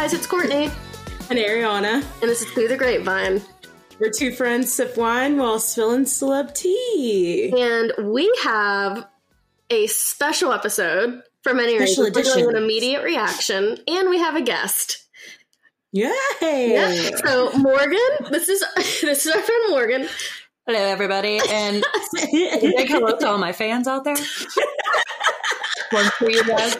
guys, it's Courtney. And Erryonna. And this is Through the Grapevine. We're two friends sip wine while spilling celeb tea. And we have a special episode for many Special reasons. We're doing an immediate reaction, and we have a guest. Yay! Yeah. So Morgan, this is this is our friend Morgan. Hello, everybody, and big hello to all my fans out there. One for you guys.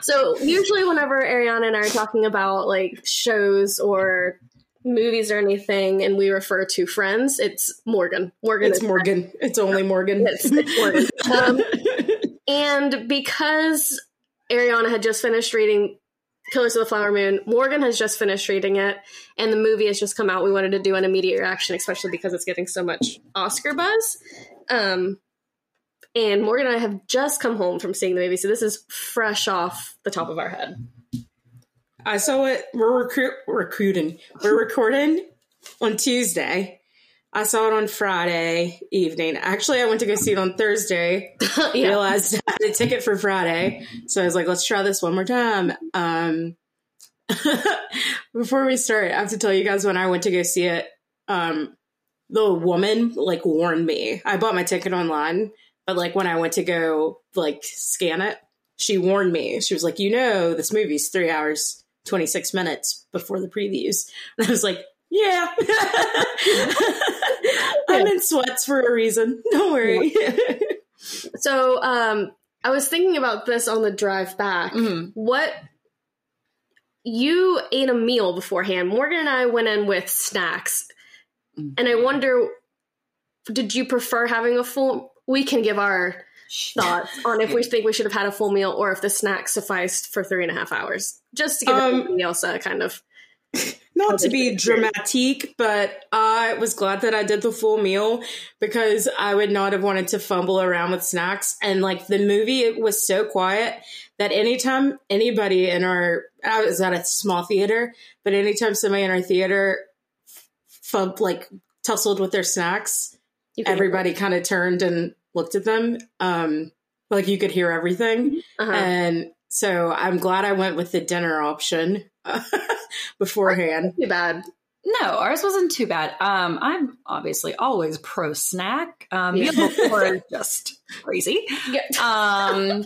So usually, whenever Erryonna and I are talking about like shows or movies or anything, and we refer to friends, it's Morgan. Morgan It's Morgan. It's only Morgan. It's, it's Morgan. Um, and because Erryonna had just finished reading Killers of the Flower Moon, Morgan has just finished reading it, and the movie has just come out. We wanted to do an immediate reaction, especially because it's getting so much Oscar buzz. Um, and Morgan and I have just come home from seeing the movie, so this is fresh off the top of our head. I saw it. We're recruit, recruiting. We're recording on Tuesday. I saw it on Friday evening. Actually, I went to go see it on Thursday. yeah. Realized I had a ticket for Friday, so I was like, "Let's try this one more time." Um, before we start, I have to tell you guys when I went to go see it. Um, the woman like warned me. I bought my ticket online, but like when I went to go like scan it, she warned me. She was like, "You know, this movie's three hours." 26 minutes before the previews. And I was like, yeah. I'm in sweats for a reason. Don't worry. So um, I was thinking about this on the drive back. Mhm. What you ate a meal beforehand. Morgan and I went in with snacks, Mm. and I wonder, did you prefer having a full? We can give our thoughts on if we think we should have had a full meal or if the snack sufficed for three and a half hours, just to give Um, everybody else a kind of. Not to be dramatic, but I was glad that I did the full meal because I would not have wanted to fumble around with snacks. And like the movie, it was so quiet that anytime anybody in our, I was at a small theater, but anytime somebody in our theater fumb, like tussled with their snacks, everybody kind of turned and looked at them. Um, like you could hear everything. Uh-huh. And so I'm glad I went with the dinner option beforehand. Too bad. No, ours wasn't too bad. Um, I'm obviously always pro snack. Um, Yeah. meal before is just crazy. Yeah. Um,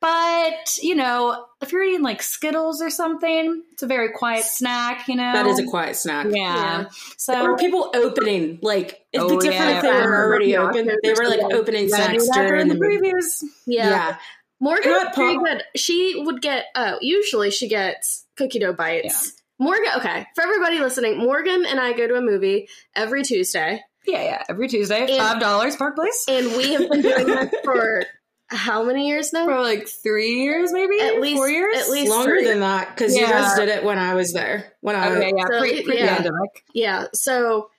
but you know, if you're eating like Skittles or something, it's a very quiet snack. You know, That is a quiet snack. yeah. Yeah. Or So people opening, like, it's Oh, the different yeah. if they were already Yeah. open. They were like opening you gotta snacks that during the movie. previews. Yeah. Yeah. Morgan Not pretty pop- good. She would get oh, usually she gets cookie dough bites. Morgan okay. For everybody listening, Morgan and I go to a movie every Tuesday. Yeah, yeah. Every Tuesday, And- five dollars Park Place. And we have been doing this for how many years now? For like three years, maybe At least- four years. at least- Longer three. than that, because you Yeah. guys did it when I was there. When I Okay, yeah, So, pre, pre yeah. pandemic. Yeah. So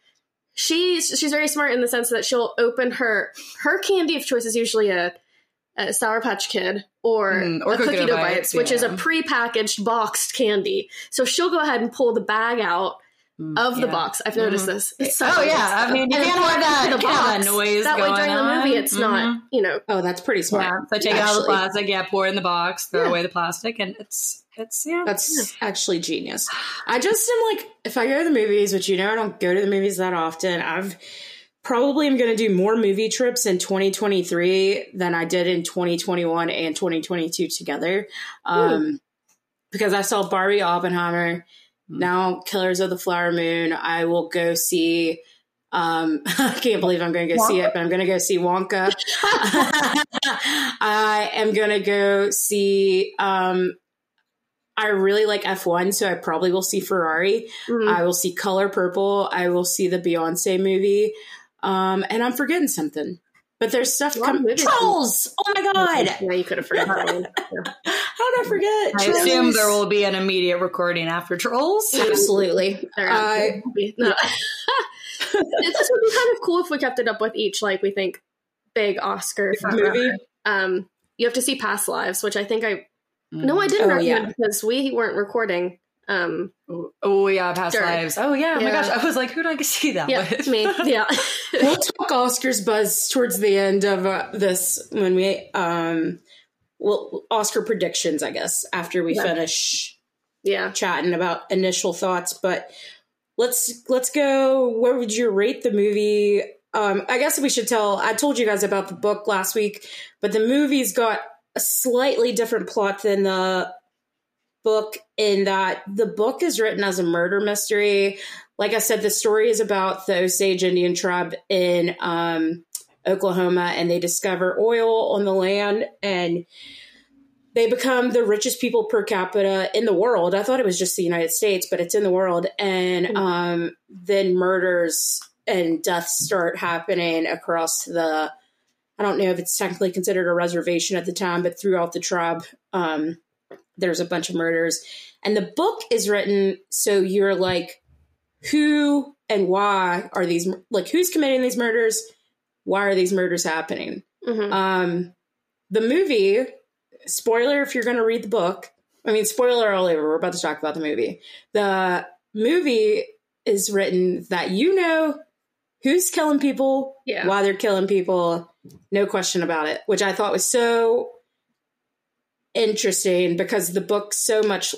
she's she's very smart in the sense that she'll open her her candy of choice is usually a, a Sour Patch Kid or, Mm, or a Cookie Dough Bites, Bites, which is a yeah. prepackaged boxed candy. So she'll go ahead and pull the bag out of the box. I've noticed Mhm. this. It's so Oh yeah, I mean you And can't pour it have that into the box. of noise That way going during the movie, it's not Mhm. you know. Oh, that's pretty smart. Yeah, so take it out the actually. plastic. Yeah, pour in the box. Throw Yeah. away the plastic, and it's it's yeah. That's actually genius. I just am like, if I go to the movies, which you know I don't go to the movies that often, I've probably am going to do more movie trips in 2023 than I did in 2021 and 2022 together. Um, because I saw Barbie Oppenheimer, Hmm. now Killers of the Flower Moon. I will go see. Um, I can't believe I'm going to go see it, but I'm going to go see Wonka. I am going to go see. Um, I really like F1, so I probably will see Ferrari. Mhm. I will see Color Purple. I will see the Beyonce movie. Um, and I'm forgetting something. But there's stuff A lot of coming. Trolls! Oh my god! Yeah, you could have forgotten that one. Yeah. How did I forget? I Trolls. assume there will be an immediate recording after Trolls. Absolutely. They're I, out. No. this would be kind of cool if we kept it up with each, like we think, big Oscar movie. Um, you have to see Past Lives, which I think I no, I Mm. didn't Oh, recommend yeah. because we weren't recording. Um, Oh yeah, past Sure. lives. Oh yeah. Oh my Yeah. gosh, I was like, who did I see that yeah, with? me, yeah, We'll talk Oscars buzz towards the end of uh, this when we um well Oscar predictions, I guess, after we Yeah. finish Yeah. chatting about initial thoughts, but let's let's go. Where would you rate the movie? Um, I guess we should tell. I told you guys about the book last week, but the movie's got a slightly different plot than the book in that the book is written as a murder mystery. Like I said, the story is about the Osage Indian tribe in um, Oklahoma, and they discover oil on the land and they become the richest people per capita in the world. I thought it was just the United States, but it's in the world. And um, then murders and deaths start happening across the. I don't know if it's technically considered a reservation at the time, but throughout the tribe, um, there's a bunch of murders. And the book is written so you're like, who and why are these like who's committing these murders? Why are these murders happening? Mhm. Um, the movie, spoiler if you're going to read the book. I mean, spoiler all over. We're about to talk about the movie. The movie is written that you know who's killing people, Yeah. why they're killing people, no question about it, which I thought was so interesting because the book so much.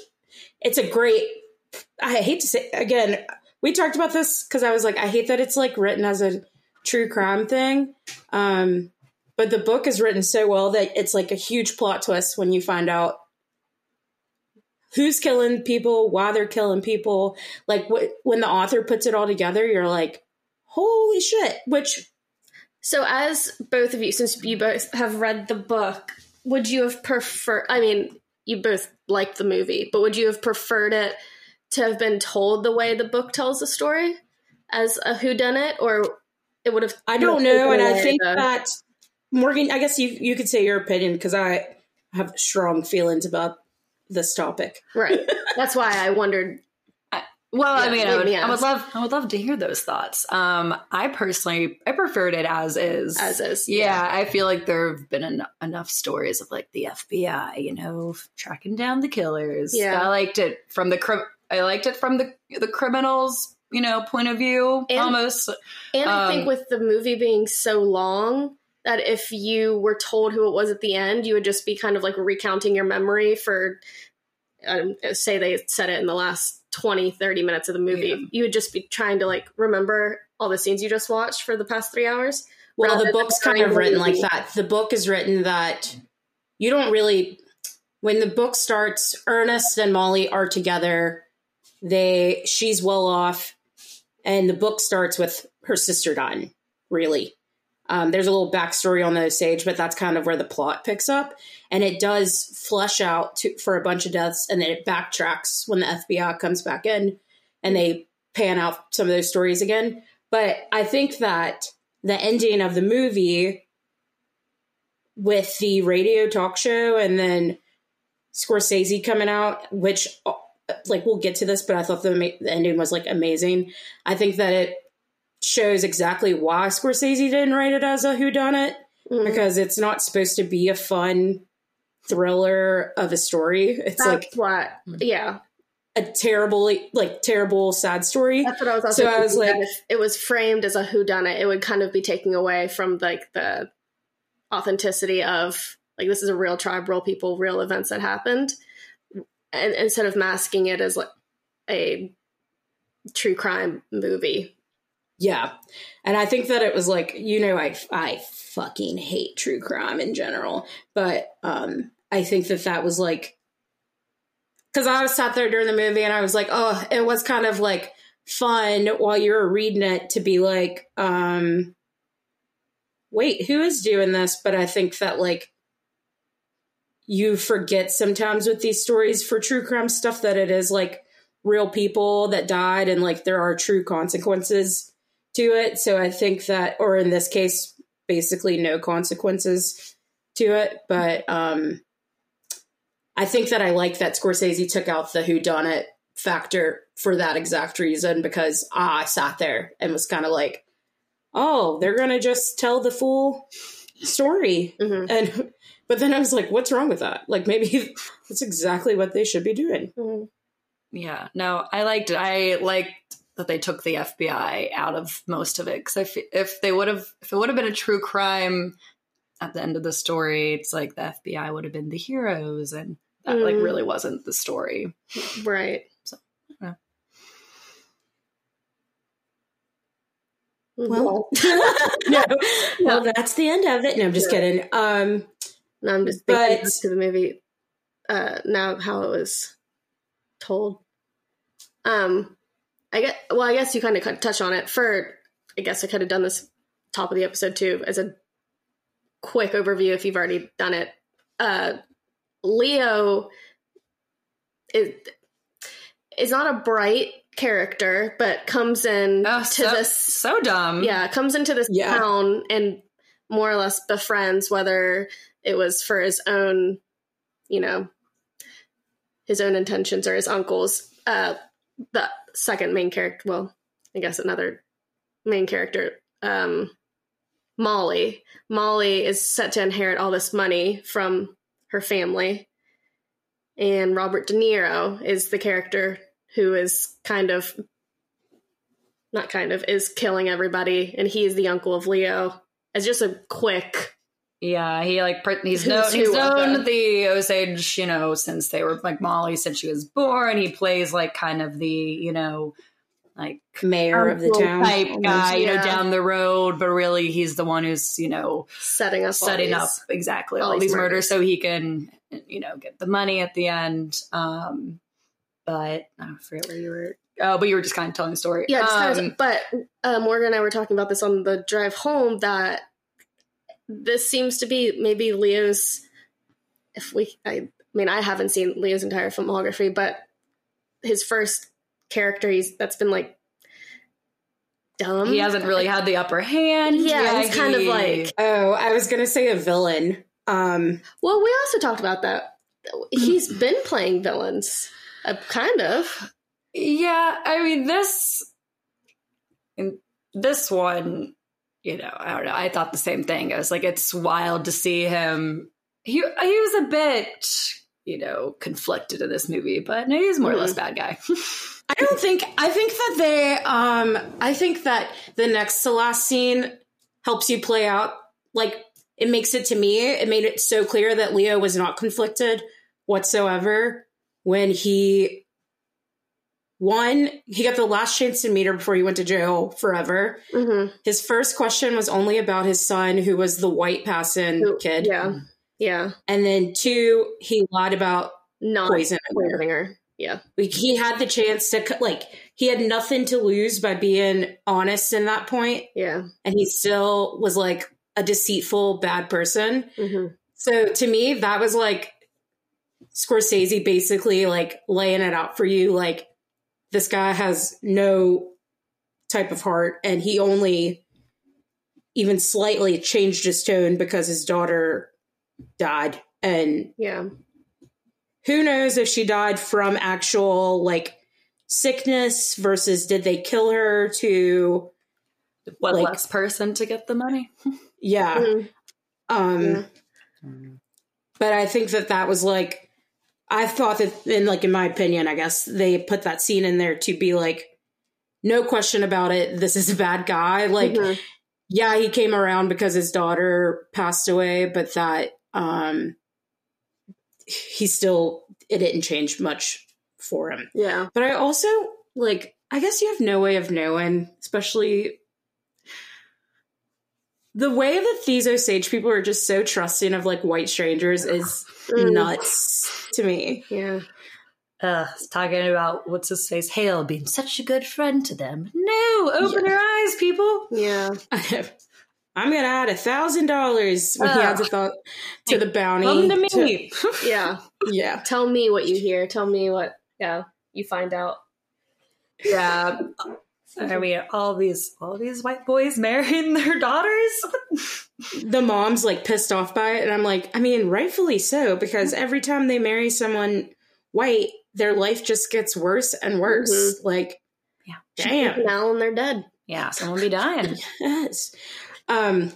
It's a great. I hate to say again. We talked about this because I was like, I hate that it's like written as a true crime thing. Um, but the book is written so well that it's like a huge plot twist when you find out who's killing people, why they're killing people. Like wh- when the author puts it all together, you're like, holy shit! Which So, as both of you, since you both have read the book, would you have preferred? I mean, you both liked the movie, but would you have preferred it to have been told the way the book tells the story, as a whodunit, or it would have? I don't know, and I think away the- that Morgan. I guess you you could say your opinion because I have strong feelings about this topic. right. That's why I wondered. Well, I mean, I would, I would love, I would love to hear those thoughts. Um, I personally, I preferred it as is. As is, yeah. I feel like there have been en- enough stories of like the FBI, you know, tracking down the killers. Yeah. I liked it from the crim- I liked it from the the criminals, you know, point of view And- almost. And I Um, think with the movie being so long, that if you were told who it was at the end, you would just be kind of like recounting your memory for, um, say they said it in the last 20, 30 minutes of the movie. Yeah. You would just be trying to like remember all the scenes you just watched for the past three hours. Well, the book's kind of to written like that. The book is written that you don't really. When the book starts, Ernest and Molly are together. They she's well off, and the book starts with her sister dying. Really, um, there's a little backstory on the Osage, but that's kind of where the plot picks up, and it does flesh out to, for a bunch of deaths, and then it backtracks when the FBI comes back in, and they pan out some of those stories again. But I think that the ending of the movie with the radio talk show and then Scorsese coming out, which like we'll get to this, but I thought the, the ending was like amazing. I think that it shows exactly why Scorsese didn't write it as a whodunit Mhm. because it's not supposed to be a fun thriller of a story. It's That's like what, yeah. a terribly like terrible sad story. That's what I was also So I was like- it was framed as a whodunit, it would kind of be taking away from like the authenticity of like this is a real tribe, real people, real events that happened, and instead of masking it as like a true crime movie. Yeah. And I think that it was like, you know, I I fucking hate true crime in general, but um I think that that was like cuz I was sat there during the movie and I was like, "Oh, it was kind of like fun while you were reading it to be like um wait, who is doing this?" But I think that like you forget sometimes with these stories for true crime stuff that it is like real people that died and like there are true consequences to it. So I think that, or in this case, basically no consequences to it. But um, I think that I like that Scorsese took out the whodunit factor for that exact reason because ah, I sat there and was kind of like, oh, they're gonna just tell the full story, Mhm. and but then I was like, what's wrong with that? Like maybe that's exactly what they should be doing. Mhm. Yeah, no, I liked it. I liked that they took the FBI out of most of it because if if they would have if it would have been a true crime at the end of the story, it's like the FBI would have been the heroes, and that like Mm. really wasn't the story. Right. So, yeah. Well, no. Well, that's the end of it. No, I'm just kidding. Um, no, I'm just thinking but- to the movie uh, now how it was told. Um, I get. Well, I guess you kind of touch on it. For I guess I could have done this top of the episode too as a quick overview if you've already done it. Uh, Leo is is not a bright character, but comes in Oh, to so, this so dumb. yeah comes into this Yeah. town and more or less befriends whether it was for his own you know his own intentions or his uncle's uh the second main character well i guess another main character um molly. Molly is set to inherit all this money from her family. And robert de niro is the character who is kind of not kind of is killing everybody. And he is the uncle of leo as just a quick Yeah, he like he's known he's known the Osage, you know, since they were like Molly since she was born. He plays like kind of the you know like mayor of the town. type guy, you know, down the road, but really he's the one who's you know setting up all setting up these- exactly all all, these these murders. murders. so he can you know get the money at the end. Um, but I forget where you were. Oh, but you were just kind of telling the story. Yeah, just kind Um, of, but uh, Morgan and I were talking about this on the drive home that this seems to be maybe Leo's. If we, I mean, I haven't seen Leo's entire filmography, but his first character, he's that's been like dumb. he hasn't really had the upper hand. Yeah, he's kind of like- Oh, I was gonna say a villain. Um, Well, we also talked about that. He's been playing villains, uh, kind of. Yeah, I mean this in this one, you know, I don't know. I thought the same thing. I was like, it's wild to see him. He he was a bit, you know, conflicted in this movie, but no, he's more or less bad guy. I don't think. I think that they. Um, I think that the next to last scene helps you play out. Like it makes it to me. It made it so clear that Leo was not conflicted whatsoever when he. One, he got the last chance to meet her before he went to jail forever. hmm His first question was only about his son, who was the white passing kid. Yeah, yeah. And then two, he lied about Not poisoning, poisoning her. Yeah. Like he had the chance to like he had nothing to lose by being honest in that point, Yeah. and he still was like a deceitful bad person. hmm So to me, that was like Scorsese basically like laying it out for you. Like this guy has no type of heart, and he only even slightly changed his tone because his daughter died, and Yeah. who knows if she died from actual like sickness versus did they kill her to what Like- less person to get the money. yeah Mhm. um Yeah. but i think that that was like i thought that in like in my opinion i guess they put that scene in there to be like no question about it this is a bad guy like Mhm. yeah he came around because his daughter passed away but that um he still it didn't change much for him Yeah. But I also like I guess you have no way of knowing, especially the way that these Osage people are just so trusting of like white strangers is Mm. nuts to me. Yeah. Uh, talking about what's his face, Hale being such a good friend to them. No, open your eyes, people. Yeah. I'm gonna add a thousand dollars when he adds a thought to the bounty. Come to to- me. Yeah. yeah. Tell me what you hear. Tell me what, yeah, you find out. yeah. I mean, all these all these white boys marrying their daughters. The mom's like pissed off by it, and I'm like, I mean, rightfully so, because every time they marry someone white, their life just gets worse and worse. Mhm. Like, Yeah. damn. Now and they're dead. Yeah, someone be dying. Yes. Um,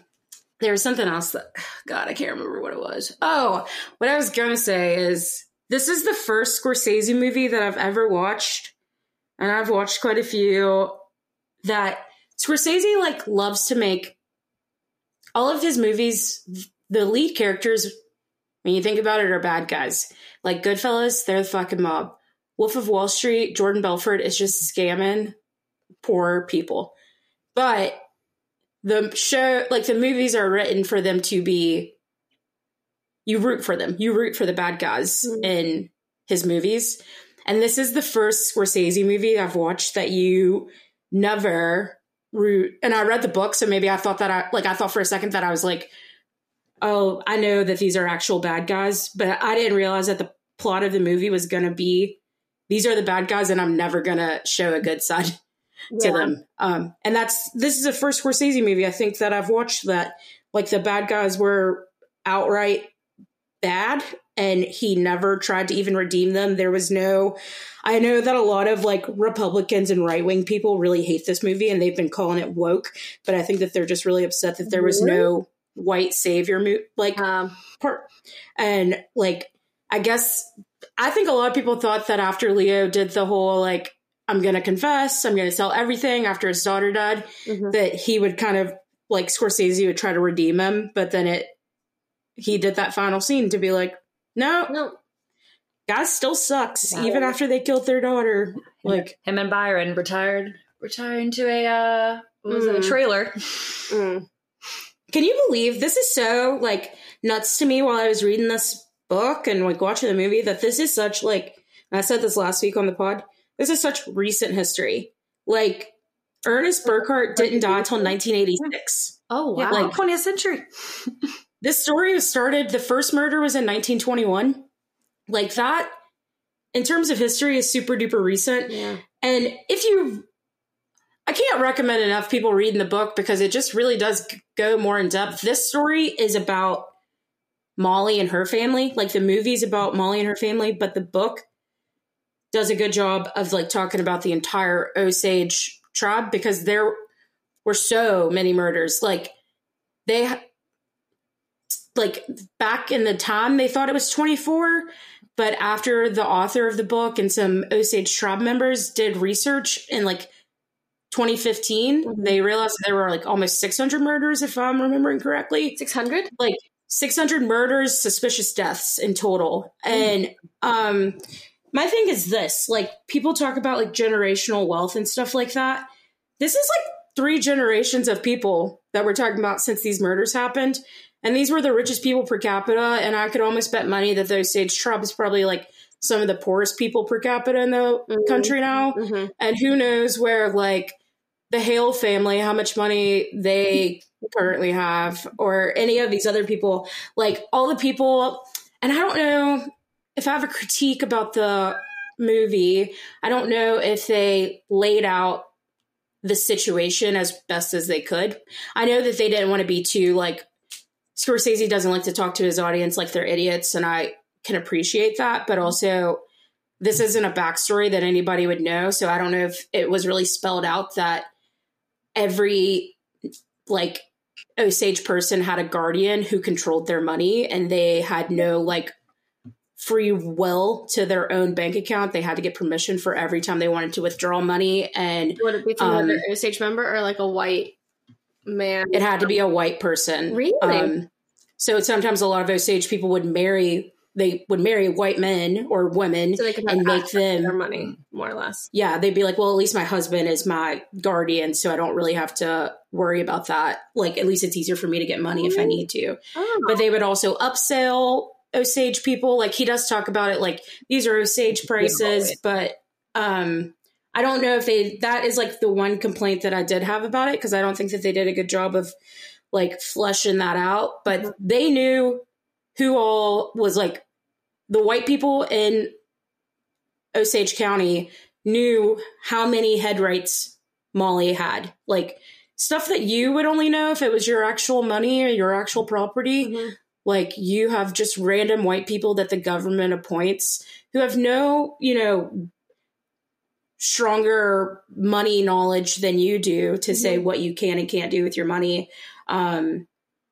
there was something else that, God, I can't remember what it was. Oh, what I was gonna say is this is the first Scorsese movie that I've ever watched, and I've watched quite a few. That Scorsese like loves to make all of his movies. The lead characters when you think about it, are bad guys. Like Goodfellas, they're the fucking mob. Wolf of Wall Street, Jordan Belfort is just scamming poor people. But the show, like the movies are written for them to be, you root for them. You root for the bad guys mm-hmm. in his movies. And this is the first Scorsese movie I've watched that you never root. And I read the book, so maybe I thought that I, like, I thought for a second that I was like, oh, I know that these are actual bad guys, but I didn't realize that the plot of the movie was going to be these are the bad guys and I'm never going to show a good side to yeah. them. Um, and that's this is the first Scorsese movie I think that I've watched that like the bad guys were outright bad and he never tried to even redeem them. There was no I know that a lot of like Republicans and right wing people really hate this movie and they've been calling it woke, but I think that they're just really upset that there was no white savior mo- like um, part and like I guess I think a lot of people thought that after Leo did the whole like I'm going to confess, I'm going to sell everything after his daughter died, mm-hmm. that he would kind of like Scorsese would try to redeem him, but then it he did that final scene to be like, no, no, guy still sucks even after they killed their daughter. Like him and Byron retired, retired into a uh, was mm. it a trailer? Mm. Can you believe this is so like nuts to me while I was reading this book and like watching the movie that this is such like I said this last week on the pod this is such recent history. Like Ernest Burkhart didn't die until 1986. Oh wow, like 20th century. this story was started. The first murder was in 1921. Like that, in terms of history, is super duper recent. Yeah. And if you, I can't recommend enough people reading the book because it just really does go more in depth. This story is about Molly and her family. Like the movie's about Molly and her family, but the book does a good job of like talking about the entire Osage tribe because there were so many murders. Like they like back in the time they thought it was 24 but after the author of the book and some osage tribe members did research in like 2015 mm-hmm. they realized there were like almost 600 murders if i'm remembering correctly. 600 like 600 murders suspicious deaths in total. Mm-hmm. and um my thing is this like people talk about like generational wealth and stuff like that. This is like three generations of people that we're talking about since these murders happened and these were the richest people per capita and i could almost bet money that the Osage trump is probably like some of the poorest people per capita in the mm-hmm. country now mm-hmm. and who knows where like the hale family how much money they currently have or any of these other people like all the people and i don't know if I have a critique about the movie, I don't know if they laid out the situation as best as they could. I know that they didn't want to be too like Scorsese doesn't like to talk to his audience like they're idiots, and I can appreciate that. But also, this isn't a backstory that anybody would know, so I don't know if it was really spelled out that every like Osage person had a guardian who controlled their money, and they had no like free will to their own bank account. They had to get permission for every time they wanted to withdraw money. And would it be from um, another Osage member or like a white man? It had to be a white person. Really? Um, so sometimes a lot of Osage people would marry. They would marry white men or women so and make them their money, more or less. Yeah, they'd be like, "Well, at least my husband is my guardian, so I don't really have to worry about that. Like, at least it's easier for me to get money if I need to." Oh. But they would also upsell Osage people. Like he does talk about it like these are Osage prices, but um I don't know if they that is like the one complaint that I did have about it because I don't think that they did a good job of like fleshing that out. But mm-hmm. they knew who all was like the white people in Osage County knew how many head rights Molly had. Like stuff that you would only know if it was your actual money or your actual property. Mm-hmm. Like you have just random white people that the government appoints who have no, you know, stronger money knowledge than you do to mm-hmm. say what you can and can't do with your money. Um,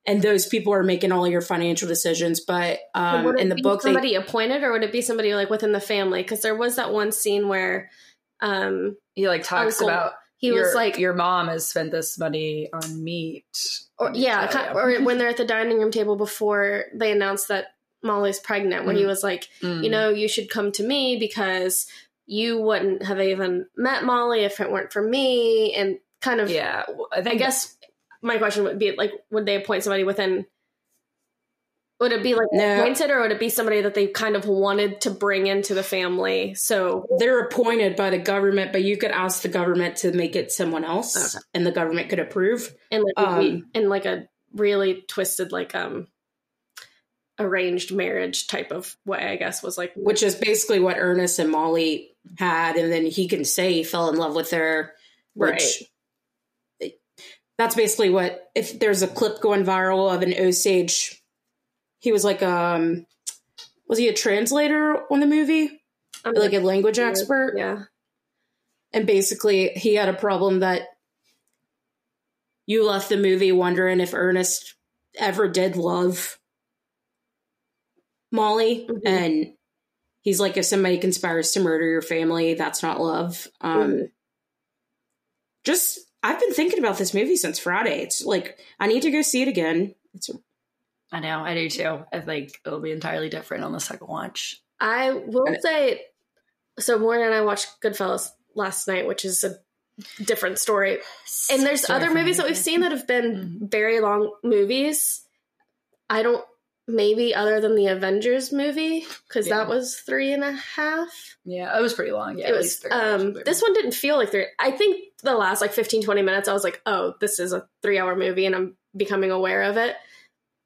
and those people are making all your financial decisions. But um, in the book, somebody they, appointed, or would it be somebody like within the family? Because there was that one scene where um, he like talks about he your, was like your mom has spent this money on meat or yeah, or when they're at the dining room table before they announce that Molly's pregnant, where he was like, Mm. you know, you should come to me because you wouldn't have even met Molly if it weren't for me, and kind of yeah, I I guess my question would be like, would they appoint somebody within? Would it be like No. appointed, or would it be somebody that they kind of wanted to bring into the family? So They're appointed by the government, but you could ask the government to make it someone else, Okay. and the government could approve. And like Um, in like a really twisted like um arranged marriage type of way, I guess was like which is basically what Ernest and Molly had, and then he can say he fell in love with her. Which, That's basically what. If there's a clip going viral of an Osage, he was like, um, was he a translator on the movie, I'm like a language expert? yeah. And basically, he had a problem that you left the movie wondering if Ernest ever did love Molly. Mhm. And he's like, if somebody conspires to murder your family, that's not love. Um, Mhm. Just, I've been thinking about this movie since Friday. It's like, I need to go see it again. It's I know I do too. I think it'll be entirely different on the second watch. I will And- say so Morgan and I watched Goodfellas last night, which is a different story. And there's other for movies that we've seen that have been Mhm. very long movies. I don't maybe other than the Avengers movie, because Yeah. that was three and a half. Yeah, it was pretty long. Yeah, it at was least three um this one didn't feel like three i think the last like 15 20 minutes i was like oh this is a three hour movie and i'm becoming aware of it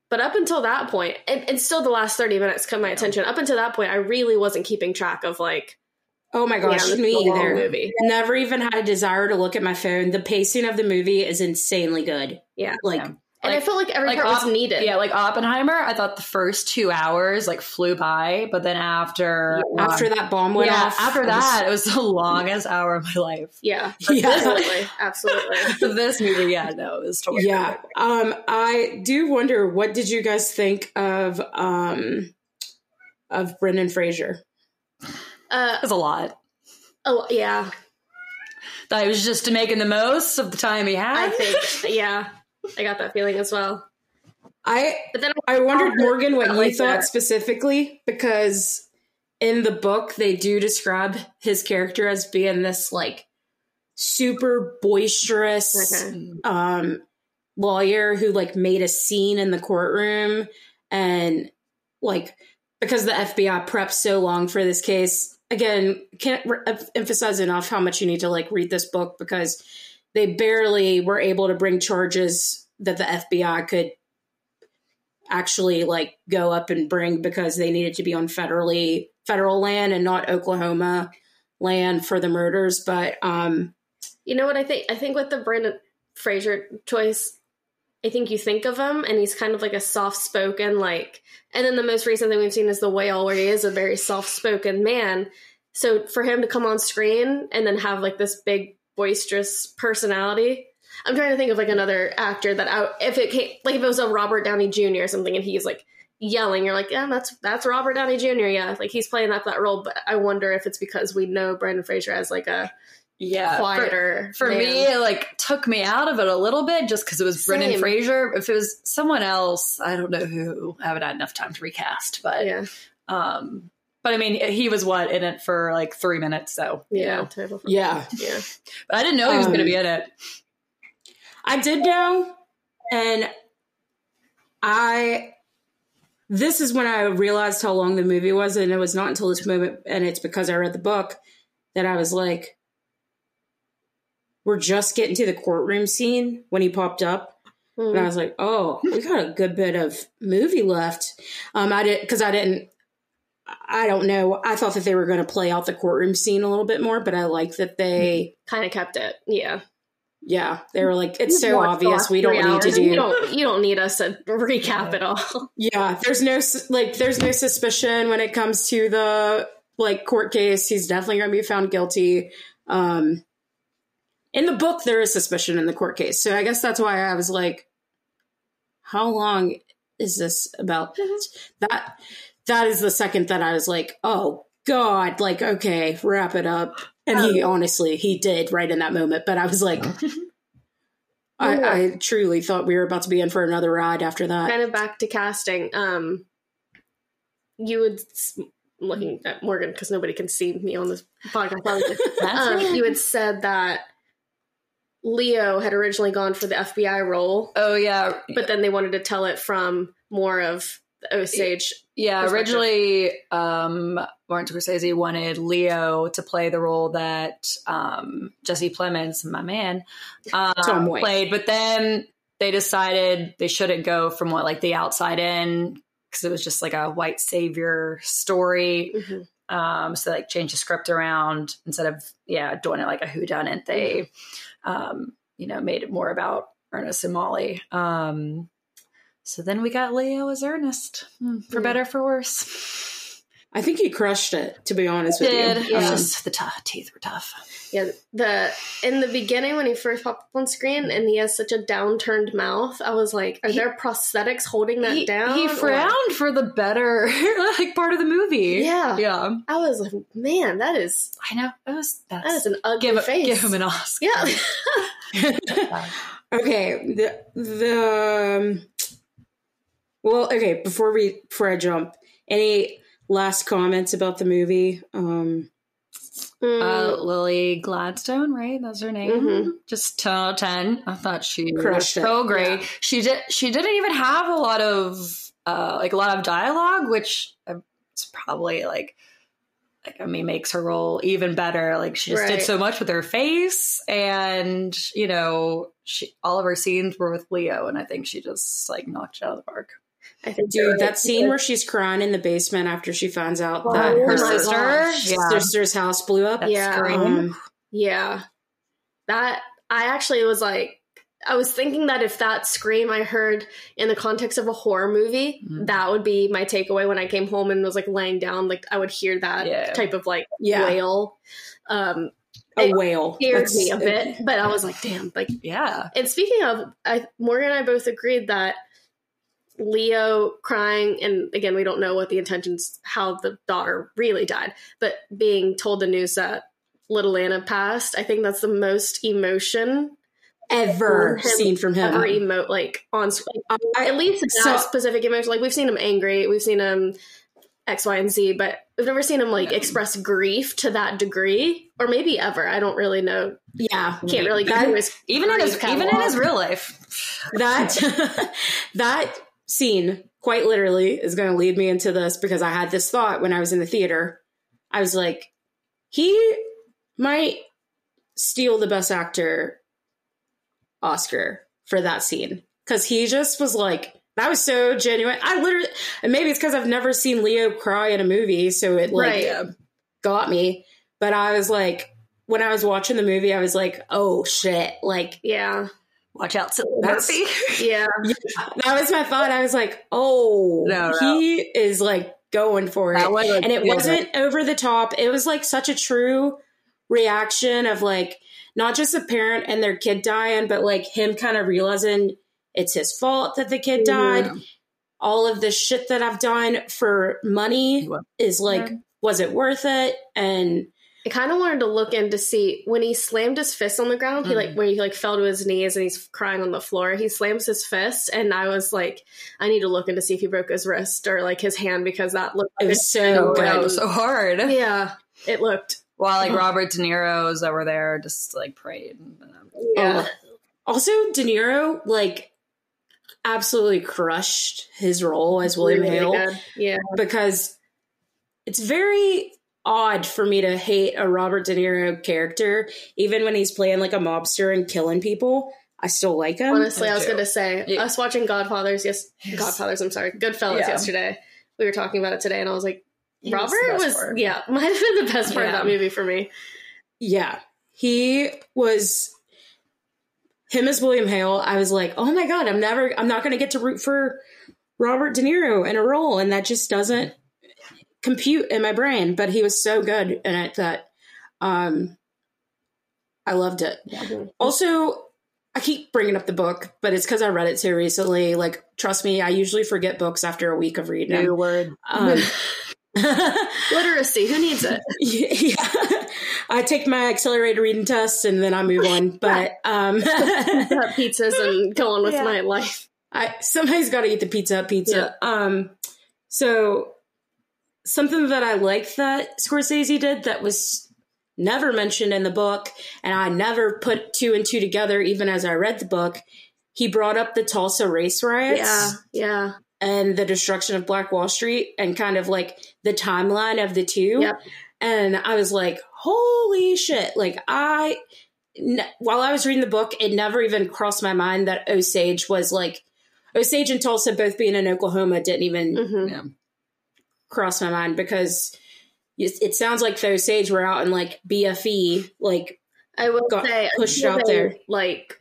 but up until that point and, and still the last 30 minutes caught my Yeah. attention up until that point i really wasn't keeping track of like oh my gosh, yeah, me is either. movie Never even had a desire to look at my phone. The pacing of the movie is insanely good. yeah Like, Yeah. And i felt like every like part was needed Yeah, like Oppenheimer, I thought the first two hours like flew by, but then after after that bomb went yeah, off, after I was- that, it was the longest hour of my life. yeah Yeah. absolutely absolutely this movie, yeah, no, it was totally Yeah. Um, I do wonder what did you guys think of um of Brendan Fraser? uh It was a lot. oh yeah That he was just making the most of the time he had. i think yeah i got that feeling as well I but then I wondered Morgan what I you like thought that. specifically because in the book they do describe his character as being this like super boisterous Okay. um lawyer who like made a scene in the courtroom and like because the FBI prepped so long for this case again can't re- emphasize enough how much you need to like read this book because they barely were able to bring charges that the FBI could actually like go up and bring because they needed to be on federally federal land and not Oklahoma land for the murders but um You know what I think? I think with the Brendan Fraser choice, I think you think of him and he's kind of like a soft spoken, like, and then the most recent thing we've seen is The Whale, where he is a very soft spoken man. So for him to come on screen and then have like this big boisterous personality, I'm trying to think of like another actor that I, if it came, like if it was a Robert Downey Jr. or something and he's like yelling, you're like, yeah, that's that's Robert Downey Jr. Yeah, like he's playing that that role. But I wonder if it's because we know Brendan Fraser as like a yeah, quieter. For man. me, it like took me out of it a little bit just because it was Brendan Same. Fraser. If it was someone else, I don't know who. I haven't had enough time to recast, but yeah, um, but I mean, he was what in it for like three minutes, so you yeah, know. yeah yeah. But I didn't know he was going to Um, be in it. I did know, and I. This is when I realized how long the movie was, and it was not until this moment, and it's because I read the book that I was like, "We're just getting to the courtroom scene when he popped up," and I Mm. was like, "Oh, we got a good bit of movie left." Um, I did because I didn't. I don't know. I thought that they were going to play out the courtroom scene a little bit more, but I like that they. Kind of kept it. Yeah, Yeah, they were like, it's so You've watched obvious. We don't three need to do. You don't. You don't need us to recap it all. Yeah, there's no like, there's no suspicion when it comes to the like court case. He's definitely going to be found guilty. Um, in the book, there is suspicion in the court case, so I guess that's why I was like, how long is this about? That that is the second that I was like, oh god, like okay, wrap it up. And he honestly, he did right in that moment, but I was like. I, I truly thought we were about to be in for another ride after that. kind of back to casting. Um, you would I'm looking at Morgan because nobody can see me on this podcast. um, you had said that Leo had originally gone for the FBI role. Oh yeah, but then they wanted to tell it from more of the Osage. Yeah, originally um, Martin Scorsese wanted Leo to play the role that um, Jesse Plemons, my man, um, played, but then they decided they shouldn't go from what like the outside in because it was just like a white savior story. Mm-hmm. Um, so like change the script around instead of yeah doing it like a whodunit. They mm-hmm. um, you know made it more about Ernest and Molly. Um, so then we got Leo as Ernest, hmm, for yeah. better for worse. I think he crushed it. To be honest with Did. you, yeah. just the tough teeth were tough. Yeah, the in the beginning when he first popped up on screen and he has such a downturned mouth, I was like, "Are he, there prosthetics holding that he, down?" He frowned or? for the better like part of the movie. Yeah, yeah. I was like, "Man, that is." I know it was. that is an ugly give, face. Give him an Oscar. Yeah. okay. The the. Um, well, okay. Before we before I jump, any last comments about the movie? Um, mm. uh, Lily Gladstone, right? That's her name. Mm-hmm. Just 10 out of 10. I thought she Crushed was so great. Yeah. She did. She didn't even have a lot of uh, like a lot of dialogue, which it's probably like like I mean makes her role even better. Like she just right. did so much with her face, and you know, she all of her scenes were with Leo, and I think she just like knocked it out of the park. I think Dude, that scene where she's crying in the basement after she finds out oh, that her sister, yeah. sister's house blew up. yeah. Um, yeah. That I actually was like I was thinking that if that scream I heard in the context of a horror movie, mm-hmm. that would be my takeaway when I came home and was like laying down, like I would hear that yeah. type of like yeah. wail. Um a whale scared That's, me a bit, but I was like, damn, like yeah. And speaking of, I, Morgan and I both agreed that Leo crying, and again, we don't know what the intentions, how the daughter really died, but being told the news that little Anna passed, I think that's the most emotion ever seen from him. Ever emote like on like, at least that so, specific emotion. Like we've seen him angry, we've seen him X, Y, and Z, but we've never seen him like express grief to that degree, or maybe ever. I don't really know. Yeah, can't really that, even in his even in his real life. That that scene, quite literally, is going to lead me into this because I had this thought when I was in the theater. I was like, he might steal the best actor Oscar for that scene because he just was like, that was so genuine. I literally, and maybe it's because I've never seen Leo cry in a movie, so it like right. got me. But I was like, when I was watching the movie, I was like, oh shit, like, yeah, Watch out, Murphy. Yeah. yeah. That was my thought. I was like, oh, no, no. he is like going for it. and it wasn't over the top. It was like such a true reaction of like, not just a parent and their kid dying, but like him kind of realizing it's his fault that the kid died. Yeah. All of the shit that I've done for money is like, yeah. was it worth it? And I kind of wanted to look in to see when he slammed his fist on the ground. He mm. like when he like fell to his knees and he's crying on the floor. He slams his fist, and I was like, I need to look in to see if he broke his wrist or like his hand because that looked. It was so good. It so hard. Yeah, it looked. While like Robert De Niro's over there just like prayed. Yeah. Oh. Also, De Niro like absolutely crushed his role as William really Hale. Good. Yeah, because it's very odd for me to hate a Robert De Niro character, even when he's playing like a mobster and killing people. I still like him. Honestly, I was going to say, yeah. us watching Godfathers, yes, yes, Godfathers, I'm sorry, Goodfellas yeah. yesterday. We were talking about it today, and I was like, he Robert was, was yeah, might have been the best part yeah. of that movie for me. Yeah, he was. Him as William Hale, I was like, oh my god, I'm never, I'm not going to get to root for Robert De Niro in a role, and that just doesn't compute in my brain, but he was so good in it that um, I loved it. Yeah. Also, I keep bringing up the book, but it's because I read it too recently. Like, trust me, I usually forget books after a week of reading New word. Um, Literacy. Who needs it? Yeah, I take my accelerated reading tests and then I move on. But um, pizzas and go on with yeah. my life. I somebody's got to eat the pizza pizza. Yeah. Um, so something that I like that Scorsese did that was never mentioned in the book, and I never put two and two together even as I read the book. He brought up the Tulsa race riots. Yeah, yeah. And the destruction of Black Wall Street and kind of like the timeline of the two. Yep. And I was like, holy shit. Like, I, n- while I was reading the book, it never even crossed my mind that Osage was like, Osage and Tulsa both being in Oklahoma didn't even hmm Yeah. Cross my mind because it it sounds like the Osage were out in like BFE, like I will Got say, pushed out they, there. Like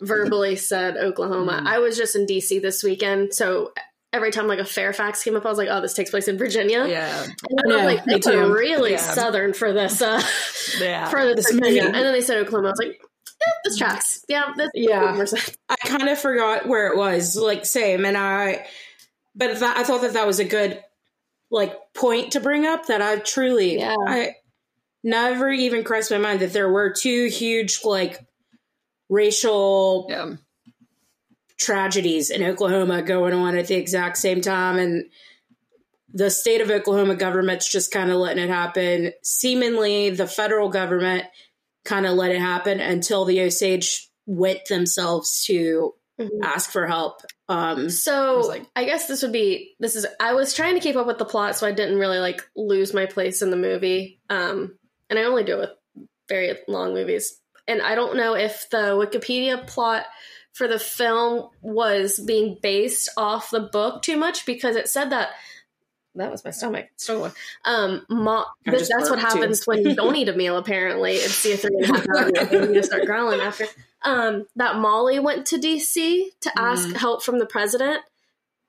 verbally said Oklahoma. Mm. I was just in DC this weekend, so every time like a Fairfax came up, I was like, "Oh, this takes place in Virginia." Yeah. And I Yeah, was like, me "They were too. really Yeah. southern for this." Uh, Yeah. for this, This Virginia. movie. and then they said Oklahoma. I was like, eh, "This tracks." Yeah, this Yeah. makes more sense. I kind of forgot where it was, like same, and I, but that, I thought that that was a good like point to bring up that I truly, Yeah. I never even crossed my mind that there were two huge like racial Yeah. tragedies in Oklahoma going on at the exact same time. And the state of Oklahoma government's just kind of letting it happen. Seemingly, the federal government kind of let it happen until the Osage went themselves to Mhm. ask for help. Um, So was like- I guess this would be this is I was trying to keep up with the plot so I didn't really like lose my place in the movie. Um and I only do it with very long movies. And I don't know if the Wikipedia plot for the film was being based off the book too much because it said that that was my stomach. Um, I this, that's what burped, too. happens when you don't eat a meal. Apparently, it's a three and a half hour meal. and You start growling after. Um, that Molly went to DC to ask Mhm. help from the president,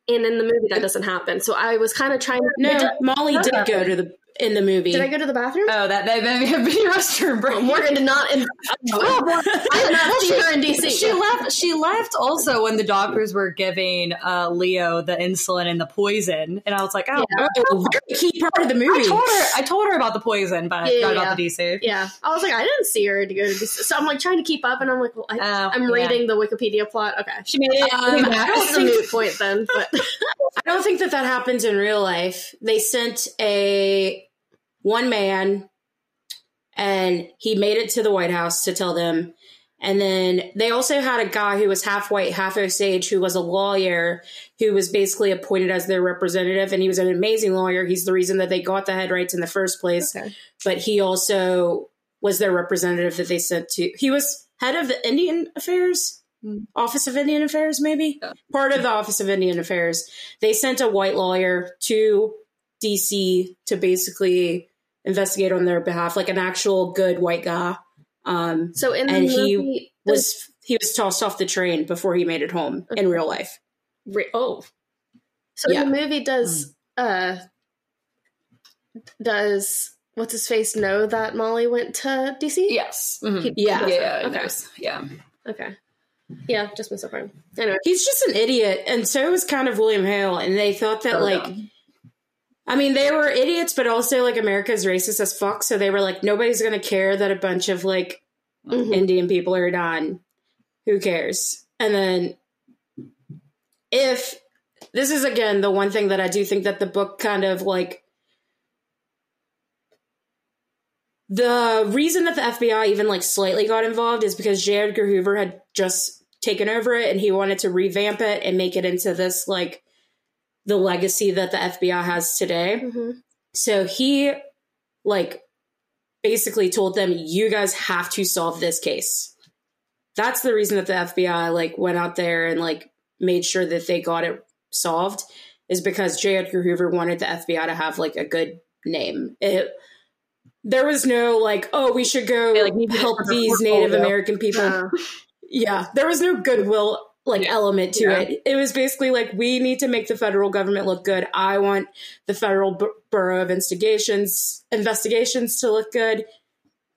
and in the movie that doesn't happen. So I was kind of trying to. no, Molly did go to the in the movie. did I go to the bathroom? Oh, that that may have been your restroom break. Morgan did not. In, Oh, I did not see her in DC. She left. She left also when the doctors were giving uh, Leo the insulin and the poison, and I was like, "Oh, oh, very key part of the I movie. told her. I told her about the poison, but I Yeah, forgot yeah, about the DC." Yeah, I was like, I didn't see her to go to DC. So I'm like trying to keep up, and I'm like, well, I, Oh, I'm yeah. reading the Wikipedia plot. Okay, She made it. Um, I mean, I don't a think- moot point then. But I don't think that that happens in real life. They sent a one man and he made it to the White House to tell them. And then they also had a guy who was half white, half Osage, who was a lawyer who was basically appointed as their representative. And he was an amazing lawyer. He's the reason that they got the head rights in the first place. okay. But he also was their representative that they sent to. He was head of the Indian Affairs, Hmm. Office of Indian Affairs, maybe Yeah. part of the Office of Indian Affairs. They sent a white lawyer to DC to basically investigate on their behalf, like an actual good white guy. Um, so in the And he movie, was he was tossed off the train before he made it home in real life. Re- oh, so Yeah. the movie, does uh does what's his face know that Molly went to DC? Yes. Mhm. He- Yeah. Yeah. Yeah. Okay. Okay. Yeah. Okay. Yeah, just missed that part. Anyway, He's just an idiot, and so was kind of William Hale. And they thought that Oh, like. yeah. I mean, they were idiots, but also like America's racist as fuck. So they were like, nobody's gonna care that a bunch of like mhm. Indian people are dying. Who cares? And then if this is again the one thing that I do think that the book kind of like the reason that the FBI even like slightly got involved is because J. Edgar Hoover had just taken over it and he wanted to revamp it and make it into this like the legacy that the FBI has today. Mhm. So he like basically told them you guys have to solve this case. That's the reason that the FBI like went out there and like made sure that they got it solved is because J. Edgar Hoover wanted the FBI to have like a good name. It there was no like, oh, we should go They, like, help these Native. American people. Uh, Yeah, there was no goodwill like Yeah. element to Yeah. it. It was basically like we need to make the federal government look good. I want the federal Bu- Bureau of Investigations investigations to look good.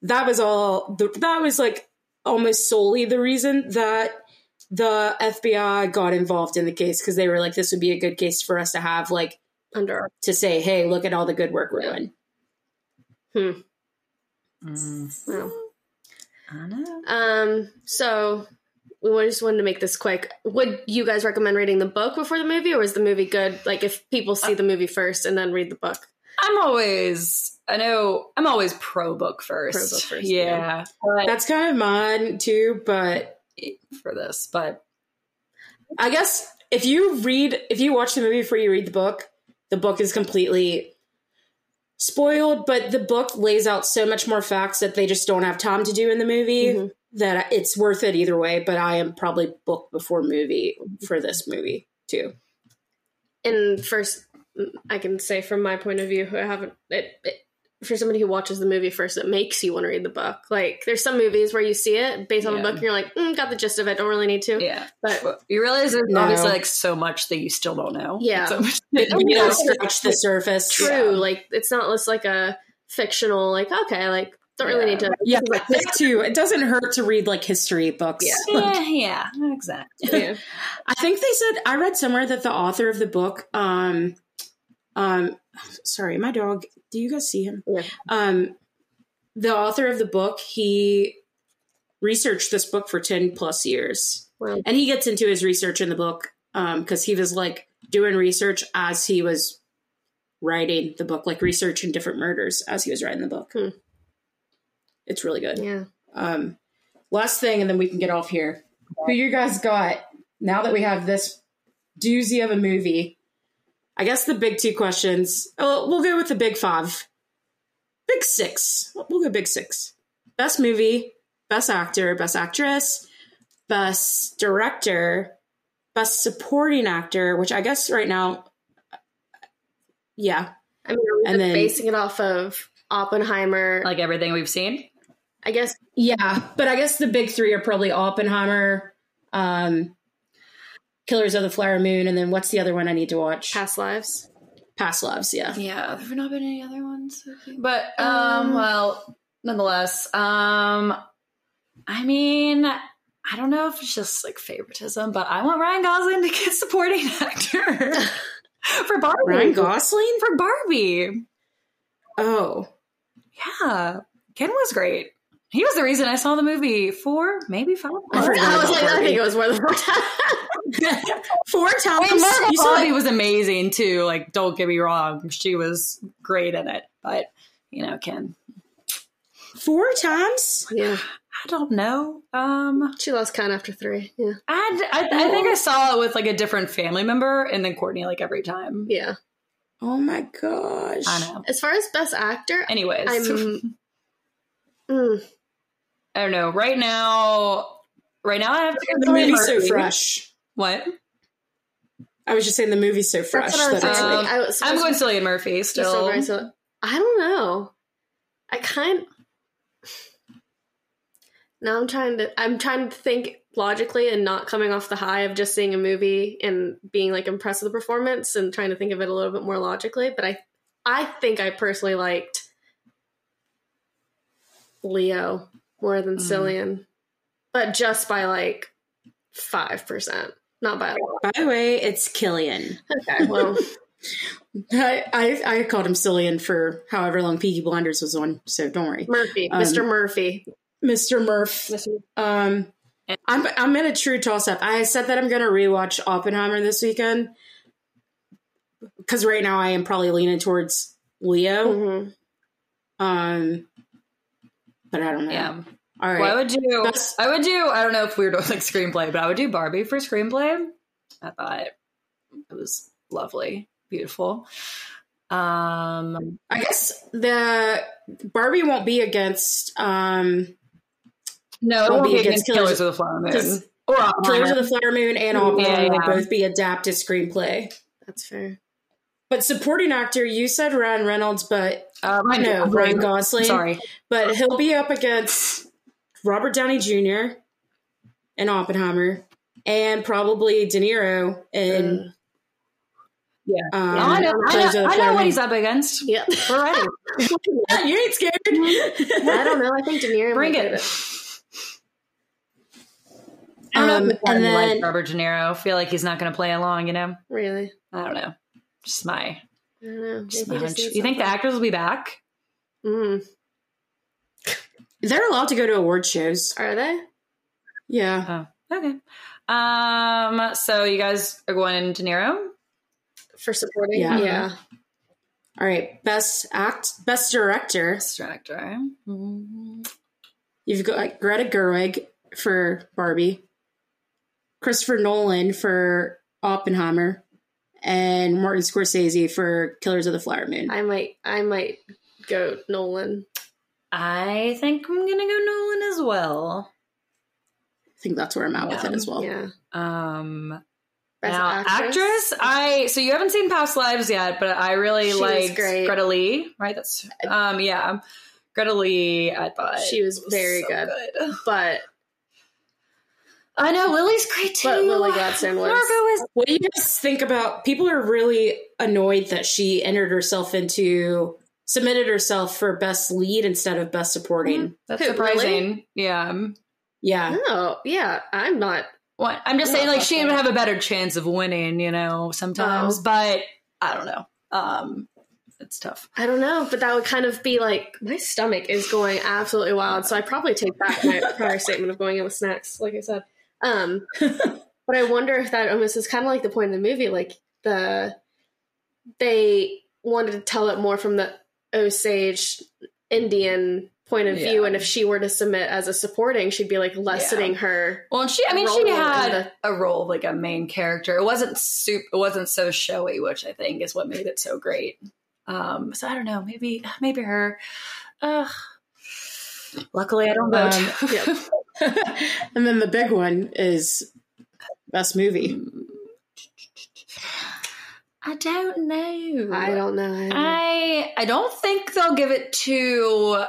That was all. The, that was like almost solely the reason that the FBI got involved in the case because they were like, this would be a good case for us to have, like under to say, hey, look at all the good work we're Yeah. doing. Mm. wow. I know. Um, so we just wanted to make this quick. Would you guys recommend reading the book before the movie, or is the movie good? Like, if people see the movie first and then read the book, I'm always. I know. I'm always pro book first. Pro book first, Yeah. But That's kind of mine too, but for this, but I guess if you read, if you watch the movie before you read the book, the book is completely spoiled, but the book lays out so much more facts that they just don't have time to do in the movie Mhm. That it's worth it either way. But I am probably book before movie for this movie too. and first i can say from my point of view who i haven't it, it for somebody who watches the movie first it makes you want to read the book like there's some movies where you see it based on Yeah. the book and you're like mm, got the gist of it don't really need to yeah. but You realize there's No. obviously like so much that you still don't know. Yeah. So much- You know, Yeah. scratch the surface. true Yeah. like it's not just like a fictional like okay like don't really Yeah. need to Yeah, that too. It doesn't hurt to read like history books. yeah, yeah, exactly. yeah. I think they said I read somewhere that the author of the book, um, um, sorry, my dog. Do you guys see him? Yeah. Um, the author of the book, he researched this book for ten plus years, Wow. and he gets into his research in the book because he was like doing research as he was writing the book, like research researching different murders as he was writing the book. Hmm. It's really good. yeah Um, last thing, and then we can get off here. Who you guys got now that we have this doozy of a movie? I guess the big two questions. Oh, we'll go with the big five. Big six. We'll go big six. Best movie, best actor, best actress, best director, best supporting actor, which I guess right now, yeah. i mean are we And then- basing it off of oppenheimer Like everything we've seen. I guess Yeah, but I guess the big three are probably Oppenheimer, um, Killers of the Flower Moon, and then what's the other one I need to watch? past lives Past Lives, yeah. Yeah, there have not been any other ones. But Um, um, well, nonetheless, um, I mean, I don't know if it's just like favoritism, but I want Ryan Gosling to get supporting actor for Barbie. Ryan Gosling? for Barbie. Oh, Yeah, Ken was great. He was the reason I saw the movie four, maybe five. I forgot I was like, I think it was more than four times. four I times. mean, Margot You saw Robbie it was amazing too. Like, don't get me wrong, she was great in it. But you know, Ken, four times. yeah, I don't know. Um, she lost count after three. Yeah, I, I, I think I saw it with like a different family member, and then Courtney like every time. yeah. Oh my gosh! I know. As far as best actor, Anyways, I'm. Mm, I don't know. Right now, right now I have to go The Cillian movie's so fresh. What? I was just saying the movie's so fresh that's what I was that it's saying. like, I was, I'm going Cillian Murphy You're still. still so- I don't know. I kind. Now I'm trying to. I'm trying to think logically and not coming off the high of just seeing a movie and being like impressed with the performance and trying to think of it a little bit more logically. But I, I think I personally liked Leo more than Mm. Cillian, but just by like five percent, not by a lot. by the way, it's Killian. Okay, well, I, I I called him Cillian for however long Peaky Blinders was on, so don't worry, Murphy, Um, Mr. Murphy. Mr. Murph. Um, I'm I'm in a true toss up. I said that I'm going to rewatch Oppenheimer this weekend because right now I am probably leaning towards Leo. Mhm. Um, but I don't know. Yeah. All right. Well, I would do. That's- I would do. I don't know if we were doing like screenplay, but I would do Barbie for screenplay. I thought it was lovely, beautiful. Um, I guess the Barbie won't be against um, no, it won't be be against against Killers- Killers of the Flower Moon or Killers of the Flower Moon and Yeah, Oppenheimer yeah. will both be adapted screenplay. That's fair. But supporting actor, you said Ryan Reynolds, but Uh, I know Ryan Gosling. Sorry, but he'll be up against Robert Downey Jr. in Oppenheimer, and probably De Niro in. Uh, Yeah. um, No, I know. I know, of I know what he's up against. Yep. We're ready. you ain't scared. I don't know. I think De Niro Bring might it. I don't know Um, if I and like Robert De Niro. Feel like he's not going to play along. You know, Really? I don't know. Just my, I don't know. just my just hunch. You think the actors will be back? Mm. they're allowed to go to award shows. Are they? Yeah, Oh, okay. Um, so you guys are going De Niro? For supporting? Yeah. Yeah. All right, best act, best director. Best director. Mm-hmm. You've got Greta Gerwig for Barbie, Christopher Nolan for Oppenheimer, and Martin Scorsese for Killers of the Flower Moon. I might, I might go Nolan. I think I'm gonna go Nolan as well. I think that's where I'm at with it as well. Yeah. Um, Best now, actress? I so you haven't seen Past Lives yet, but I really She was great. Greta Lee. Right? That's um, yeah, Greta Lee. I thought She was very so good. But I know Lily's great too. But Lily Gladstone was- Margot is What do you guys think about? People are really annoyed that she entered herself into submitted herself for best lead instead of best supporting. that's Who, surprising. Yeah. Yeah, no, yeah, I'm not. What I'm just Yeah, saying, like she okay. would have a better chance of winning, you know, sometimes. Oh. But I don't know. Um, it's tough. I don't know, but that would kind of be like my stomach is going absolutely wild. So I probably take back my prior statement of going in with snacks, like I said. Um, but I wonder if that almost is kind of like the point of the movie, like the they wanted to tell it more from the Osage Indian point of view, and if she were to submit as a supporting, she'd be like lessening her. Well, and she, I mean, she had the- a role like a main character. It wasn't soup. It wasn't so showy, which I think is what made it so great. Um, so I don't know. Maybe, maybe her. Ugh. Luckily, I don't vote. Um, Yep. and then the big one is best movie. I don't know. I don't know. I don't. I I don't think they'll give it to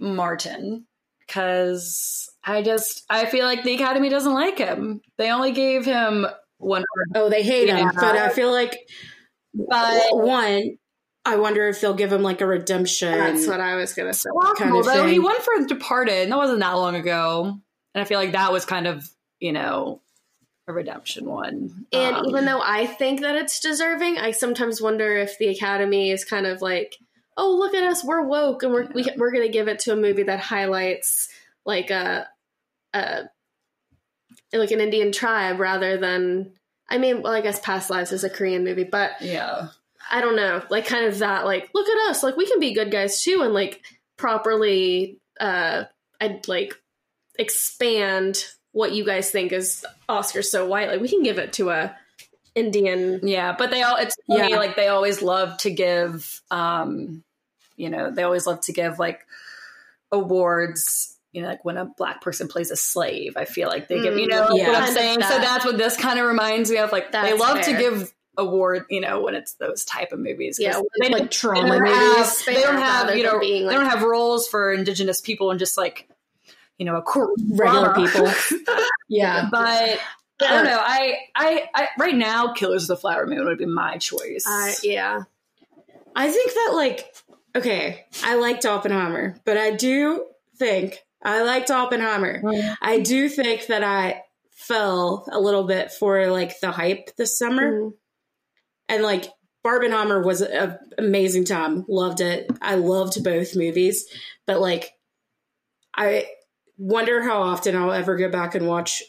Martin because I just I feel like the Academy doesn't like him. They only gave him one, Oh, they hate him, but I feel like but one. I wonder if they'll give him like a redemption. That's what I was gonna say. kind of though he thing. won for Departed, and that wasn't that long ago. And I feel like that was kind of you know a redemption one. And Um, even though I think that it's deserving, I sometimes wonder if the Academy is kind of like, "Oh, look at us, we're woke, and we're we, we're going to give it to a movie that highlights like a, a like an Indian tribe rather than." I mean, well, I guess Past Lives is a Korean movie, but yeah, I don't know, like kind of that, like, look at us, like we can be good guys too, and like properly, uh, I'd like expand what you guys think is Oscar so white. Like we can give it to a Indian. yeah, but they all it's funny, Yeah. like they always love to give um you know they always love to give like awards. You know, like when a black person plays a slave, I feel like they give, you Mm, know, like yeah. what I'm saying. So that's what this kind of reminds me of. Like they love to give award, you know, when it's those type of movies. Yeah, they like trauma they don't movies. have, they don't have you know being, they don't have roles for indigenous people and just like you know a court Regular people. Yeah. but I don't know. I, I I right now, Killers of the Flower Moon would be my choice. Uh, yeah, I think that like okay, I liked Oppenheimer, but I do think I liked Oppenheimer. I do think that I fell a little bit for like the hype this summer. Mhm. And like Barbenheimer was an amazing time. Loved it. I loved both movies, but like I wonder how often I'll ever go back and watch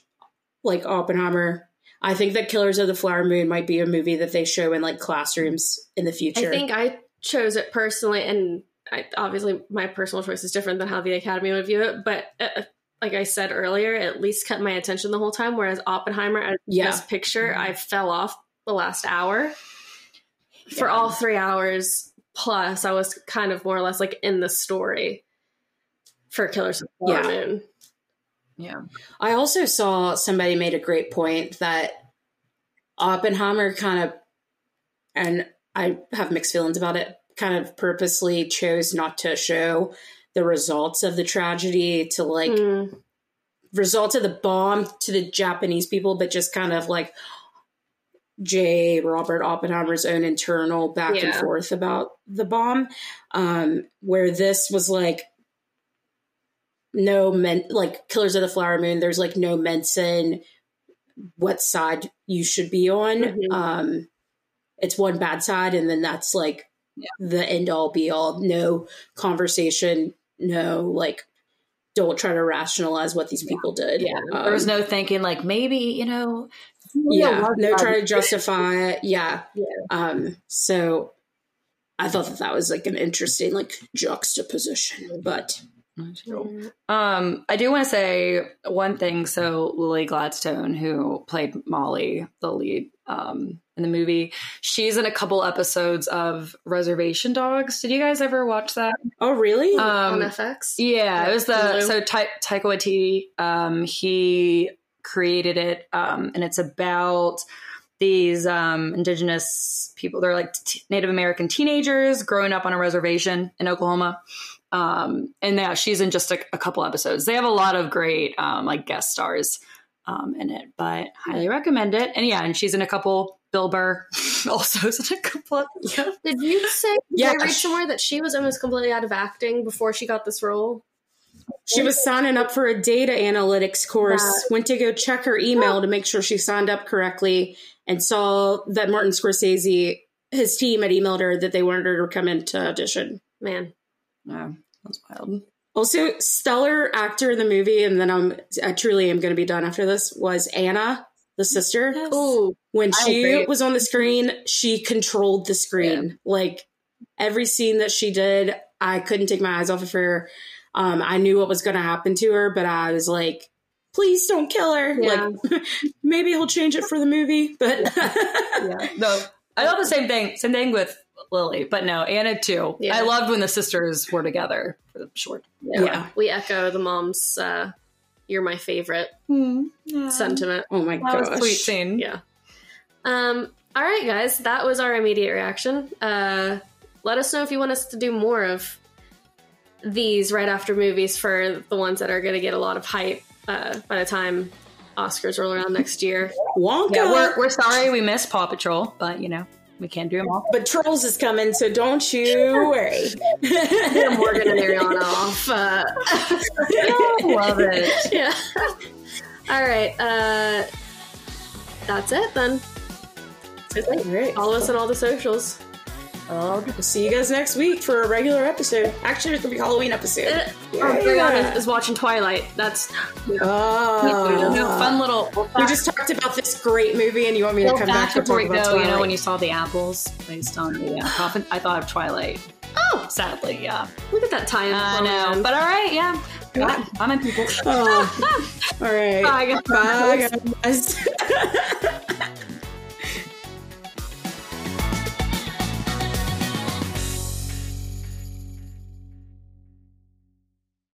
like Oppenheimer. I think that Killers of the Flower Moon might be a movie that they show in like classrooms in the future. I think I chose it personally, and I, obviously my personal choice is different than how the Academy would view it. But uh, like I said earlier, it at least kept my attention the whole time. Whereas Oppenheimer, as Yeah. best picture, I fell off the last hour. For Yeah. all three hours plus, I was kind of more or less like in the story for Killers of the Flower Yeah. Moon. yeah, I also saw somebody made a great point that Oppenheimer kind of, and I have mixed feelings about it, kind of purposely chose not to show the results of the tragedy to like Mm. results of the bomb to the Japanese people, but just kind of like J. Robert Oppenheimer's own internal back and forth about the bomb. Um, where this was like no men like Killers of the Flower Moon, there's like no mention what side you should be on. Mhm. Um it's one bad side and then that's like Yeah. the end all be all. No conversation, no like don't try to rationalize what these people did. yeah. Um, there was no thinking like maybe you know. yeah, no trying to justify it. Yeah. Yeah. Um, so I thought that that was like an interesting like juxtaposition. But Um, I do want to say one thing. So Lily Gladstone, who played Molly, the lead um, in the movie, she's in a couple episodes of Reservation Dogs. Did you guys ever watch that? oh, really? on Um, FX. yeah, it was the Hulu. so Ta- Taika Waititi. Um, he created it, um, and it's about these um, indigenous people. They're like t- Native American teenagers growing up on a reservation in Oklahoma. Um, and yeah, she's in just a, a couple episodes. They have a lot of great um, like guest stars um, in it, but highly recommend it. And yeah, and she's in a couple. Bill Burr also is in a couple. Yeah. Did you say? Yeah, Did I read somewhere that she was almost completely out of acting before she got this role? she was signing up for a data analytics course. That- Went to go check her email to make sure she signed up correctly, and saw that Martin Scorsese, his team, had emailed her that they wanted her to come in to audition. Man, Yeah, that's wild. Also, stellar actor in the movie, and then I'm I truly am going to be done after this. Was Anna, the sister? ooh, When I she agree. was on the screen, she controlled the screen. Like every scene that she did, I couldn't take my eyes off of her. Um, I knew what was going to happen to her, but I was like, please don't kill her. Yeah. Like maybe he'll change it for the movie, but yeah. No, I love the same thing. Same thing with Lily, but no, Anna too. Yeah. I loved when the sisters were together for the short. yeah. we echo the mom's. Uh, You're my favorite sentiment. Oh my That was a gosh. sweet scene. Yeah. Um. All right, guys. That was our immediate reaction. Uh, let us know if you want us to do more of these right after movies for the ones that are going to get a lot of hype uh, by the time Oscars roll around next year. Wonka. Yeah, we're, we're sorry we missed Paw Patrol, but you know, we can't do them all. but Trolls is coming, so don't you worry. Get Morgan and Erryonna off. Uh, Love it. yeah. All right. Uh, that's it then. All right. Follow us on all the socials. We'll see you guys next week for a regular episode. Actually, it's gonna be a Halloween episode. Uh, Yeah. Erryonna is watching Twilight. That's Oh. No, fun little. We just talked about this great movie, and you want me to come back to talk about though, you know, when you saw the apples placed on the uh, coffin, I thought of Twilight. oh, Sadly, yeah. look at that tie-in. I know, but all right, yeah. I'm in people. Oh. All right. Bye, guys. Bye, guys.